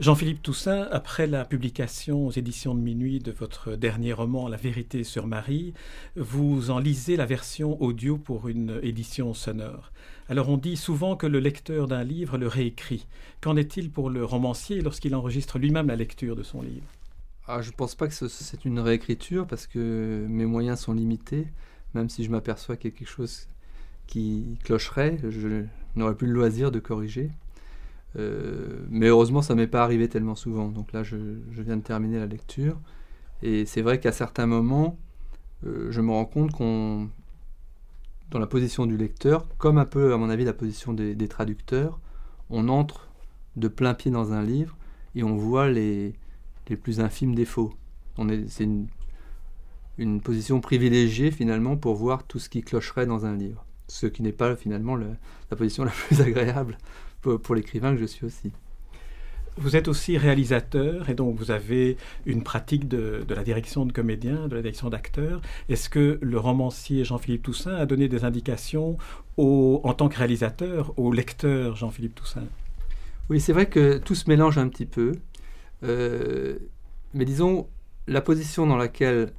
Jean-Philippe Toussaint, après la publication aux éditions de minuit de votre dernier roman La vérité sur Marie, vous en lisez la version audio pour une édition sonore. Alors on dit souvent que le lecteur d'un livre le réécrit. Qu'en est-il pour le romancier lorsqu'il enregistre lui-même la lecture de son livre? Ah, Je ne pense pas que c'est une réécriture parce que mes moyens sont limités. Même si je m'aperçois quelque chose qui clocherait, je n'aurais plus le loisir de corriger. Euh, mais heureusement, ça m'est pas arrivé tellement souvent. Donc là, je, viens de terminer la lecture. Et c'est vrai qu'à certains moments, euh, je me rends compte qu'on, dans la position du lecteur, comme un peu, à mon avis, la position des, traducteurs, on entre de plein pied dans un livre et on voit les, les plus infimes défauts. c'est une, une, position privilégiée finalement pour voir tout ce qui clocherait dans un livre. Ce qui n'est pas finalement la position la plus agréable pour, l'écrivain que je suis aussi. Vous êtes aussi réalisateur et donc vous avez une pratique de, la direction de comédien, de la direction d'acteur. Est-ce que le romancier Jean-Philippe Toussaint a donné des indications en tant que réalisateur au lecteur Jean-Philippe Toussaint? Oui, c'est vrai que tout se mélange un petit peu. Euh, mais disons, la position dans laquelle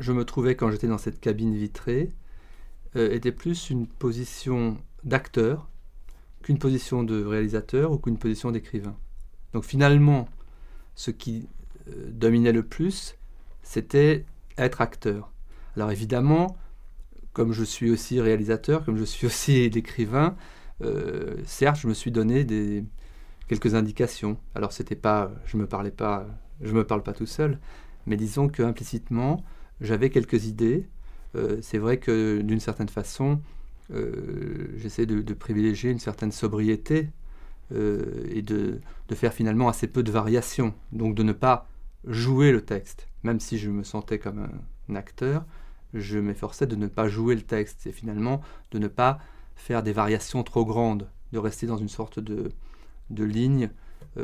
je me trouvais quand j'étais dans cette cabine vitrée euh, était plus une position d'acteur qu'une position de réalisateur ou qu'une position d'écrivain. Donc finalement, ce qui euh, dominait le plus, c'était être acteur. Alors évidemment, comme je suis aussi réalisateur, comme je suis aussi écrivain, euh, certes, je me suis donné des, quelques indications. Alors c'était pas, je me parlais pas, je me parle pas tout seul, mais disons que implicitement, j'avais quelques idées. Euh, c'est vrai que d'une certaine façon, euh, j'essaie de, privilégier une certaine sobriété euh, et de, faire finalement assez peu de variations. Donc de ne pas jouer le texte. Même si je me sentais comme un, acteur, je m'efforçais de ne pas jouer le texte et finalement de ne pas faire des variations trop grandes, de rester dans une sorte de, ligne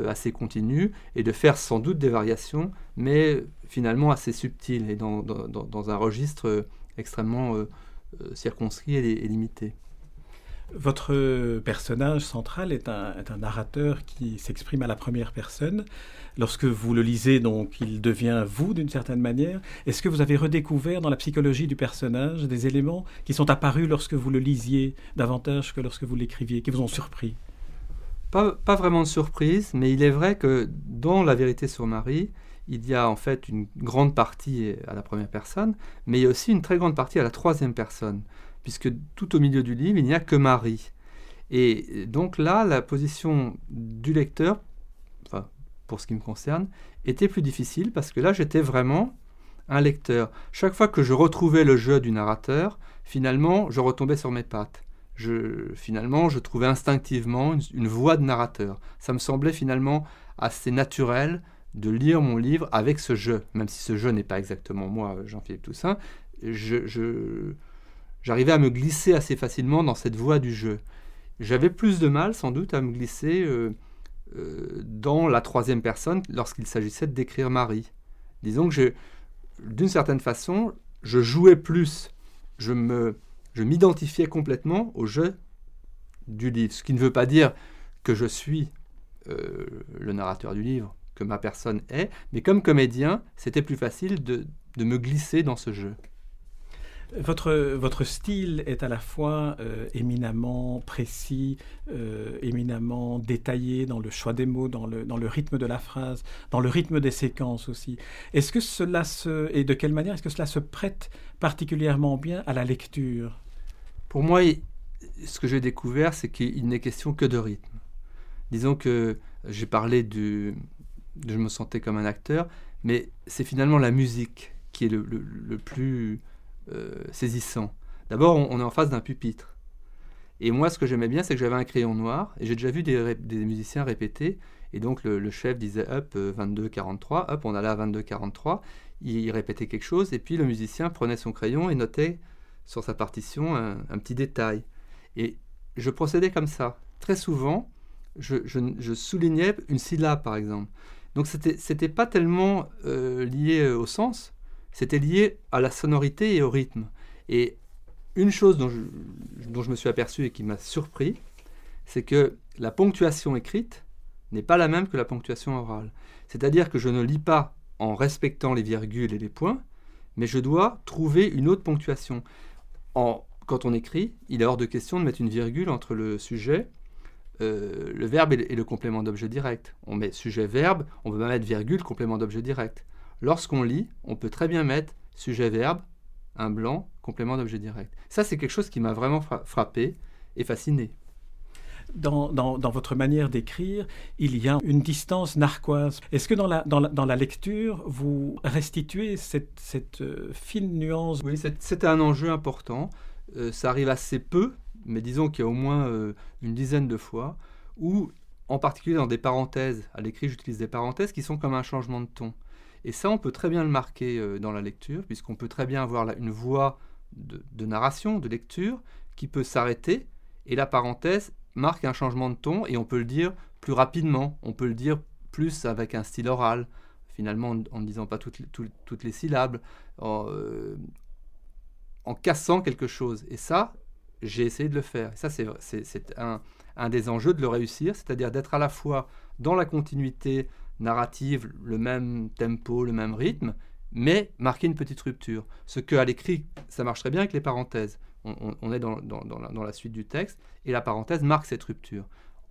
assez continue et de faire sans doute des variations, mais finalement assez subtiles et dans, un registre extrêmement euh, circonscrit et, limité. Votre personnage central est un, narrateur qui s'exprime à la première personne. Lorsque vous le lisez, donc, il devient vous d'une certaine manière. Est-ce que vous avez redécouvert dans la psychologie du personnage des éléments qui sont apparus lorsque vous le lisiez davantage que lorsque vous l'écriviez, qui vous ont surpris? Pas, pas, vraiment de surprise, mais il est vrai que dans La vérité sur Marie, il y a en fait une grande partie à la première personne, mais il y a aussi une très grande partie à la troisième personne, puisque tout au milieu du livre, il n'y a que Marie. Et donc là, la position du lecteur, enfin, pour ce qui me concerne, était plus difficile, parce que là, j'étais vraiment un lecteur. Chaque fois que je retrouvais le jeu du narrateur, finalement, je retombais sur mes pattes. Je, finalement, je trouvais instinctivement une, une voix de narrateur. Ça me semblait finalement assez naturel de lire mon livre avec ce jeu, même si ce jeu n'est pas exactement moi, Jean-Philippe Toussaint, j'arrivais à me glisser assez facilement dans cette voie du jeu. J'avais plus de mal sans doute à me glisser euh, euh, dans la troisième personne lorsqu'il s'agissait de décrire Marie. Disons que d'une certaine façon, je jouais plus, je m'identifiais complètement au jeu du livre, ce qui ne veut pas dire que je suis euh, le narrateur du livre que ma personne est, mais comme comédien, c'était plus facile de, me glisser dans ce jeu. Votre, votre style est à la fois euh, éminemment précis, euh, éminemment détaillé dans le choix des mots, dans le, dans le rythme de la phrase, dans le rythme des séquences aussi. Est-ce que cela se, et de quelle manière est-ce que cela se prête particulièrement bien à la lecture? Pour moi, ce que j'ai découvert, c'est qu'il n'est question que de rythme. Disons que j'ai parlé du, je me sentais comme un acteur, mais c'est finalement la musique qui est le, plus euh, saisissant. D'abord, on, est en face d'un pupitre. Et moi, ce que j'aimais bien, c'est que j'avais un crayon noir, et j'ai déjà vu des, musiciens répéter, Et donc le, chef disait up 22-43, up, on allait à 22-43, il, répétait quelque chose, et puis le musicien prenait son crayon et notait sur sa partition un, petit détail. Et je procédais comme ça. Très souvent, je, soulignais une syllabe, par exemple. Donc c'était n'était pas tellement euh, lié au sens, c'était lié à la sonorité et au rythme. Et une chose dont je, dont je me suis aperçu et qui m'a surpris, c'est que la ponctuation écrite n'est pas la même que la ponctuation orale. C'est-à-dire que je ne lis pas en respectant les virgules et les points, mais je dois trouver une autre ponctuation. En, quand on écrit, il est hors de question de mettre une virgule entre le sujet, euh, le verbe et le, complément d'objet direct. On met sujet-verbe, on peut mettre virgule, complément d'objet direct. Lorsqu'on lit, on peut très bien mettre sujet-verbe, un blanc, complément d'objet direct. Ça, c'est quelque chose qui m'a vraiment frappé et fasciné. Dans, votre manière d'écrire, il y a une distance narquoise. Est-ce que dans la, dans, la, lecture, vous restituez cette, euh, fine nuance? Oui, c'était un enjeu important. Euh, ça arrive assez peu, mais disons qu'il y a au moins euh, une dizaine de fois où, en particulier dans des parenthèses, à l'écrit j'utilise des parenthèses qui sont comme un changement de ton. Et ça, on peut très bien le marquer euh, dans la lecture, puisqu'on peut très bien avoir une voix de, narration, de lecture, qui peut s'arrêter, et la parenthèse marque un changement de ton, et on peut le dire plus rapidement, on peut le dire plus avec un style oral, finalement en ne disant pas toutes, les syllabes, euh, en, cassant quelque chose. Et ça, j'ai essayé de le faire. Et ça, c'est un, des enjeux de le réussir, c'est-à-dire d'être à la fois dans la continuité narrative, le même tempo, le même rythme, mais marquer une petite rupture. Ce que à l'écrit, ça marche très bien avec les parenthèses. On, est dans, la, suite du texte et la parenthèse marque cette rupture.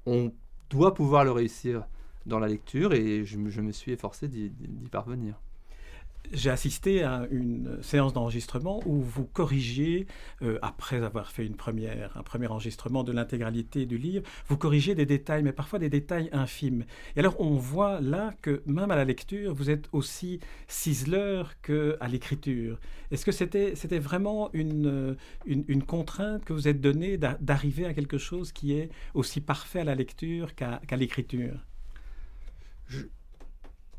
On doit pouvoir le réussir dans la lecture et je me suis efforcé d'y parvenir j'ai assisté à une séance d'enregistrement où vous corrigiez, euh, après avoir fait une première, un premier enregistrement de l'intégralité du livre, vous corrigez des détails, mais parfois des détails infimes. Et alors on voit là que même à la lecture, vous êtes aussi ciseleur qu'à l'écriture. Est-ce que c'était, vraiment une, une, contrainte que vous êtes donnée d'arriver à quelque chose qui est aussi parfait à la lecture qu'à l'écriture?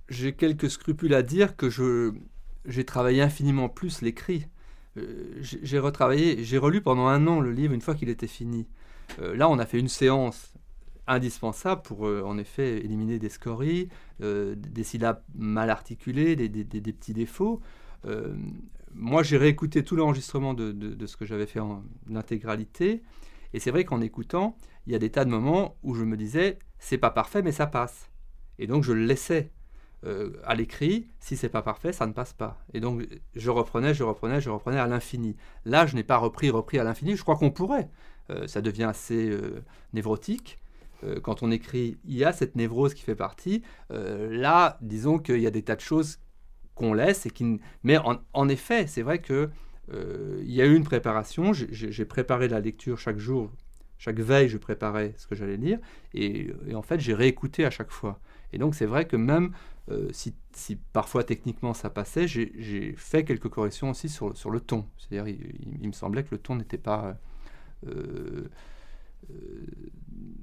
J'ai quelques scrupules à dire que je, j'ai travaillé infiniment plus l'écrit. Euh, j'ai retravaillé, j'ai relu pendant un an le livre une fois qu'il était fini. Euh, là, on a fait une séance indispensable pour, euh, en effet, éliminer des scories, des syllabes mal articulées, des, des, petits défauts. moi, j'ai réécouté tout l'enregistrement de, de, de, ce que j'avais fait en intégralité. Et c'est vrai qu'en écoutant, il y a des tas de moments où je me disais, c'est pas parfait, mais ça passe. Et donc, je le laissais. Euh, à l'écrit, si c'est pas parfait, ça ne passe pas. Et donc je reprenais, je reprenais, je reprenais à l'infini. Là, je n'ai pas repris, repris à l'infini. Je crois qu'on pourrait. Euh, ça devient assez euh, névrotique. quand on écrit, il y a cette névrose qui fait partie. là, disons qu'il y a des tas de choses qu'on laisse et qui. Mais en, effet, c'est vrai que il y a eu une préparation. J'ai préparé la lecture chaque jour. Chaque veille, je préparais ce que j'allais lire. et en fait, j'ai réécouté à chaque fois. Et donc c'est vrai que même euh, si, parfois techniquement ça passait, j'ai fait quelques corrections aussi sur, sur le ton. C'est-à-dire il, me semblait que le ton n'était pas... Euh, euh,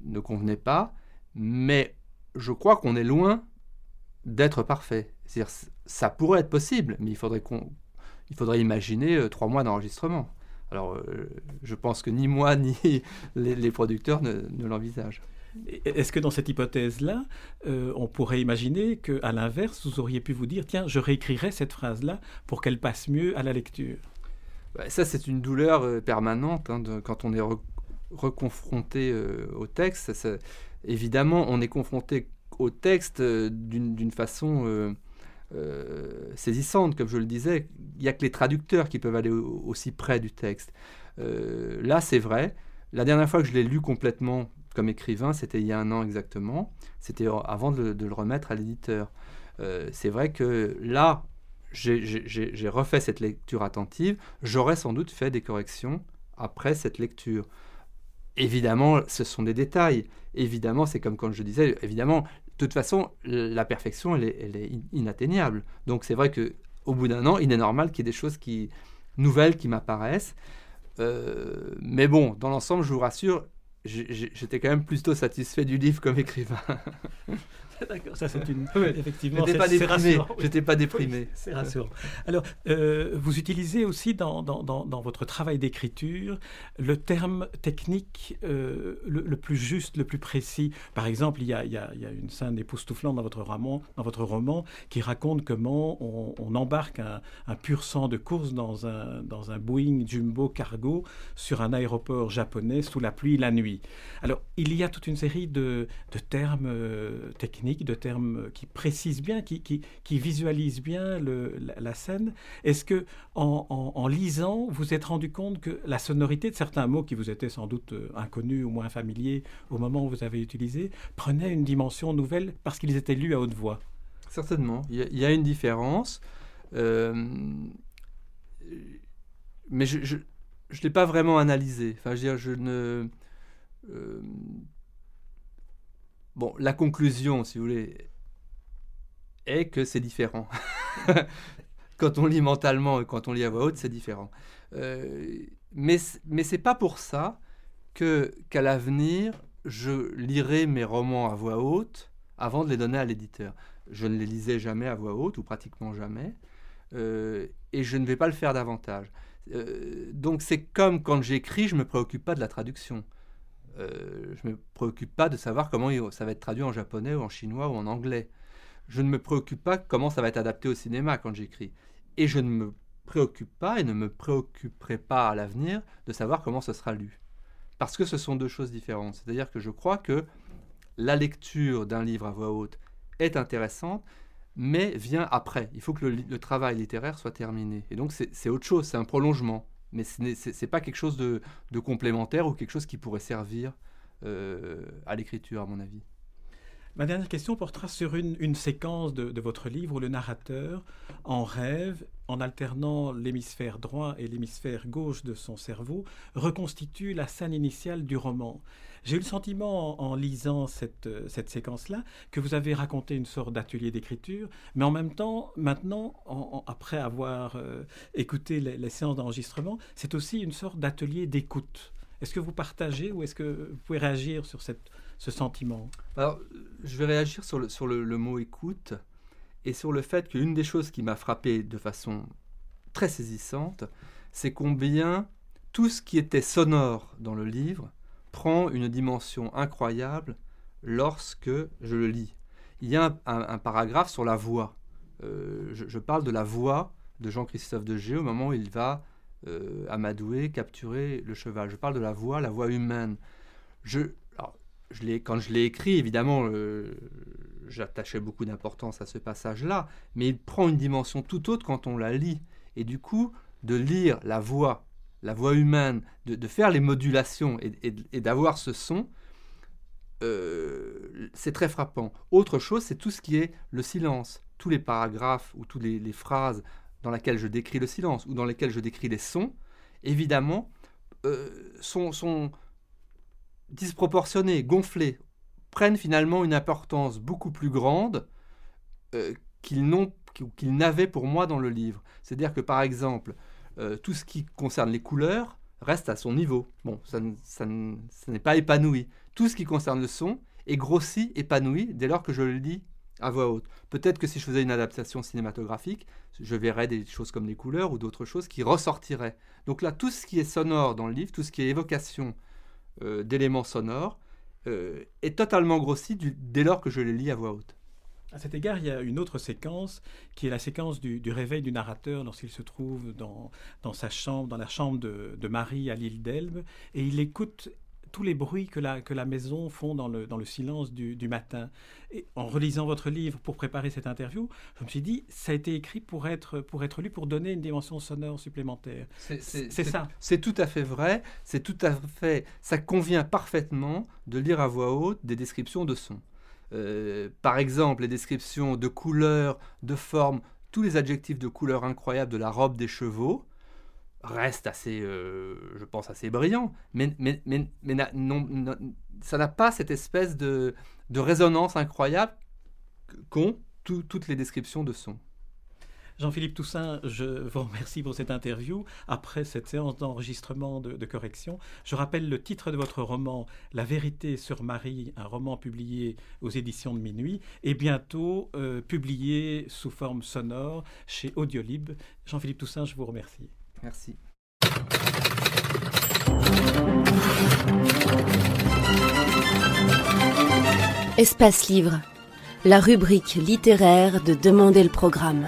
ne convenait pas, mais je crois qu'on est loin d'être parfait. C'est-à-dire ça pourrait être possible, mais il faudrait, il faudrait imaginer trois mois d'enregistrement. Alors, je pense que ni moi ni les, producteurs ne l'envisagent. Est-ce que dans cette hypothèse-là, euh, on pourrait imaginer qu'à l'inverse, vous auriez pu vous dire, tiens, je réécrirai cette phrase-là pour qu'elle passe mieux à la lecture? Bah, Ça, c'est une douleur euh, permanente hein, quand on est reconfronté euh, au texte. évidemment, on est confronté au texte d'une façon saisissante, comme je le disais. Il n'y a que les traducteurs qui peuvent aller aussi près du texte. là, c'est vrai. La dernière fois que je l'ai lu complètement, comme écrivain, c'était il y a un an exactement. C'était avant de, le remettre à l'éditeur. Euh, c'est vrai que là, j'ai refait cette lecture attentive. J'aurais sans doute fait des corrections après cette lecture. Évidemment, ce sont des détails. Évidemment, c'est comme quand je disais, évidemment, de toute façon, la perfection, elle est, inatteignable. Donc c'est vrai que au bout d'un an, il est normal qu'il y ait des choses qui, nouvelles qui m'apparaissent. Euh, mais bon, dans l'ensemble, je vous rassure, j'étais quand même plutôt satisfait du livre comme écrivain. D'accord, ça c'est une. effectivement, j'étais pas déprimé. J'étais pas déprimé. c'est rassurant. Alors, euh, vous utilisez aussi dans, dans, dans, votre travail d'écriture le terme technique euh, le, plus juste, le plus précis. Par exemple, il y a, il y a, il y a une scène époustouflante dans votre roman, dans votre roman, qui raconte comment on, on embarque un, un, pur sang de course dans un dans un Boeing Jumbo Cargo sur un aéroport japonais sous la pluie la nuit. Alors, il y a toute une série de, de termes euh, techniques, de termes qui précisent bien, qui, visualisent bien la, scène. Est-ce que, en, lisant, vous êtes rendu compte que la sonorité de certains mots qui vous étaient sans doute euh, inconnus ou moins familiers au moment où vous avez utilisé prenait une dimension nouvelle parce qu'ils étaient lus à haute voix? Certainement, il y, a une différence. Euh, mais je ne l'ai pas vraiment analysé. Enfin, je, veux dire, je ne... Euh, bon, la conclusion, si vous voulez, est que c'est différent. quand on lit mentalement et quand on lit à voix haute, c'est différent. Euh, mais mais c'est pas pour ça que qu'à l'avenir, je lirai mes romans à voix haute avant de les donner à l'éditeur. Je ne les lisais jamais à voix haute, ou pratiquement jamais, euh, et je ne vais pas le faire davantage. Euh, donc c'est comme quand j'écris, je ne me préoccupe pas de la traduction. Euh, je ne me préoccupe pas de savoir comment ça va être traduit en japonais ou en chinois ou en anglais. Je ne me préoccupe pas comment ça va être adapté au cinéma quand j'écris. Et je ne me préoccupe pas et ne me préoccuperai pas à l'avenir de savoir comment ce sera lu. Parce que ce sont deux choses différentes. C'est-à-dire que je crois que la lecture d'un livre à voix haute est intéressante, mais vient après. Il faut que le, travail littéraire soit terminé. Et donc c'est autre chose, c'est un prolongement. Mais ce n'est pas quelque chose de, complémentaire ou quelque chose qui pourrait servir euh, à l'écriture, à mon avis. Ma dernière question portera sur une, séquence de, votre livre où le narrateur, en rêve, en alternant l'hémisphère droit et l'hémisphère gauche de son cerveau, reconstitue la scène initiale du roman. J'ai eu le sentiment, en, lisant cette, cette séquence-là, que vous avez raconté une sorte d'atelier d'écriture, mais en même temps, maintenant, après avoir euh, écouté les, les séances d'enregistrement, c'est aussi une sorte d'atelier d'écoute. Est-ce que vous partagez ou est-ce que vous pouvez réagir sur cette ce sentiment? Alors, je vais réagir sur le, sur le, mot écoute et sur le fait qu'une des choses qui m'a frappé de façon très saisissante, c'est combien tout ce qui était sonore dans le livre prend une dimension incroyable lorsque je le lis. Il y a un, paragraphe sur la voix. Euh, je, parle de la voix de Jean-Christophe de Gé au moment où il va euh, amadouer, capturer le cheval. Je parle de la voix, la voix humaine. Je, quand je l'ai écrit, évidemment, euh, j'attachais beaucoup d'importance à ce passage-là, mais il prend une dimension tout autre quand on la lit. Et du coup, de lire la voix, la voix humaine, de, faire les modulations et, d'avoir ce son, euh, c'est très frappant. Autre chose, c'est tout ce qui est le silence. Tous les paragraphes ou toutes les, phrases dans lesquelles je décris le silence ou dans lesquelles je décris les sons, évidemment, euh, sont, disproportionnés, gonflés, prennent finalement une importance beaucoup plus grande euh, qu'ils n'avaient pour moi dans le livre. C'est-à-dire que par exemple, euh, tout ce qui concerne les couleurs reste à son niveau. Bon, ça, n'est pas épanoui. Tout ce qui concerne le son est grossi, épanoui, dès lors que je le lis à voix haute. Peut-être que si je faisais une adaptation cinématographique, je verrais des choses comme les couleurs ou d'autres choses qui ressortiraient. Donc là, tout ce qui est sonore dans le livre, tout ce qui est évocation euh, d'éléments sonores euh, est totalement grossi dès lors que je les lis à voix haute. À cet égard, il y a une autre séquence qui est la séquence du, réveil du narrateur lorsqu'il se trouve dans, dans, sa chambre, dans la chambre de, de Marie à l'île d'Elbe, et il écoute tous les bruits que la, que la maison font dans le, dans le silence du, du, matin. Et en relisant votre livre pour préparer cette interview, je me suis dit, ça a été écrit pour être, pour être lu, pour donner une dimension sonore supplémentaire. C'est ça. C'est tout à fait vrai. C'est tout à fait. Ça convient parfaitement de lire à voix haute des descriptions de sons. Euh, par exemple, les descriptions de couleurs, de formes, tous les adjectifs de couleurs incroyables de la robe des chevaux reste assez, euh, je pense, assez brillant, mais, mais, mais, mais non, ça n'a pas cette espèce de, de résonance incroyable qu'ont toutes les descriptions de son. Jean-Philippe Toussaint, je vous remercie pour cette interview. Après cette séance d'enregistrement de, correction, je rappelle le titre de votre roman, La vérité sur Marie, un roman publié aux éditions de Minuit, et bientôt euh, publié sous forme sonore chez Audiolib. Jean-Philippe Toussaint, je vous remercie. Merci. Espace Livre, la rubrique littéraire de Demander le programme.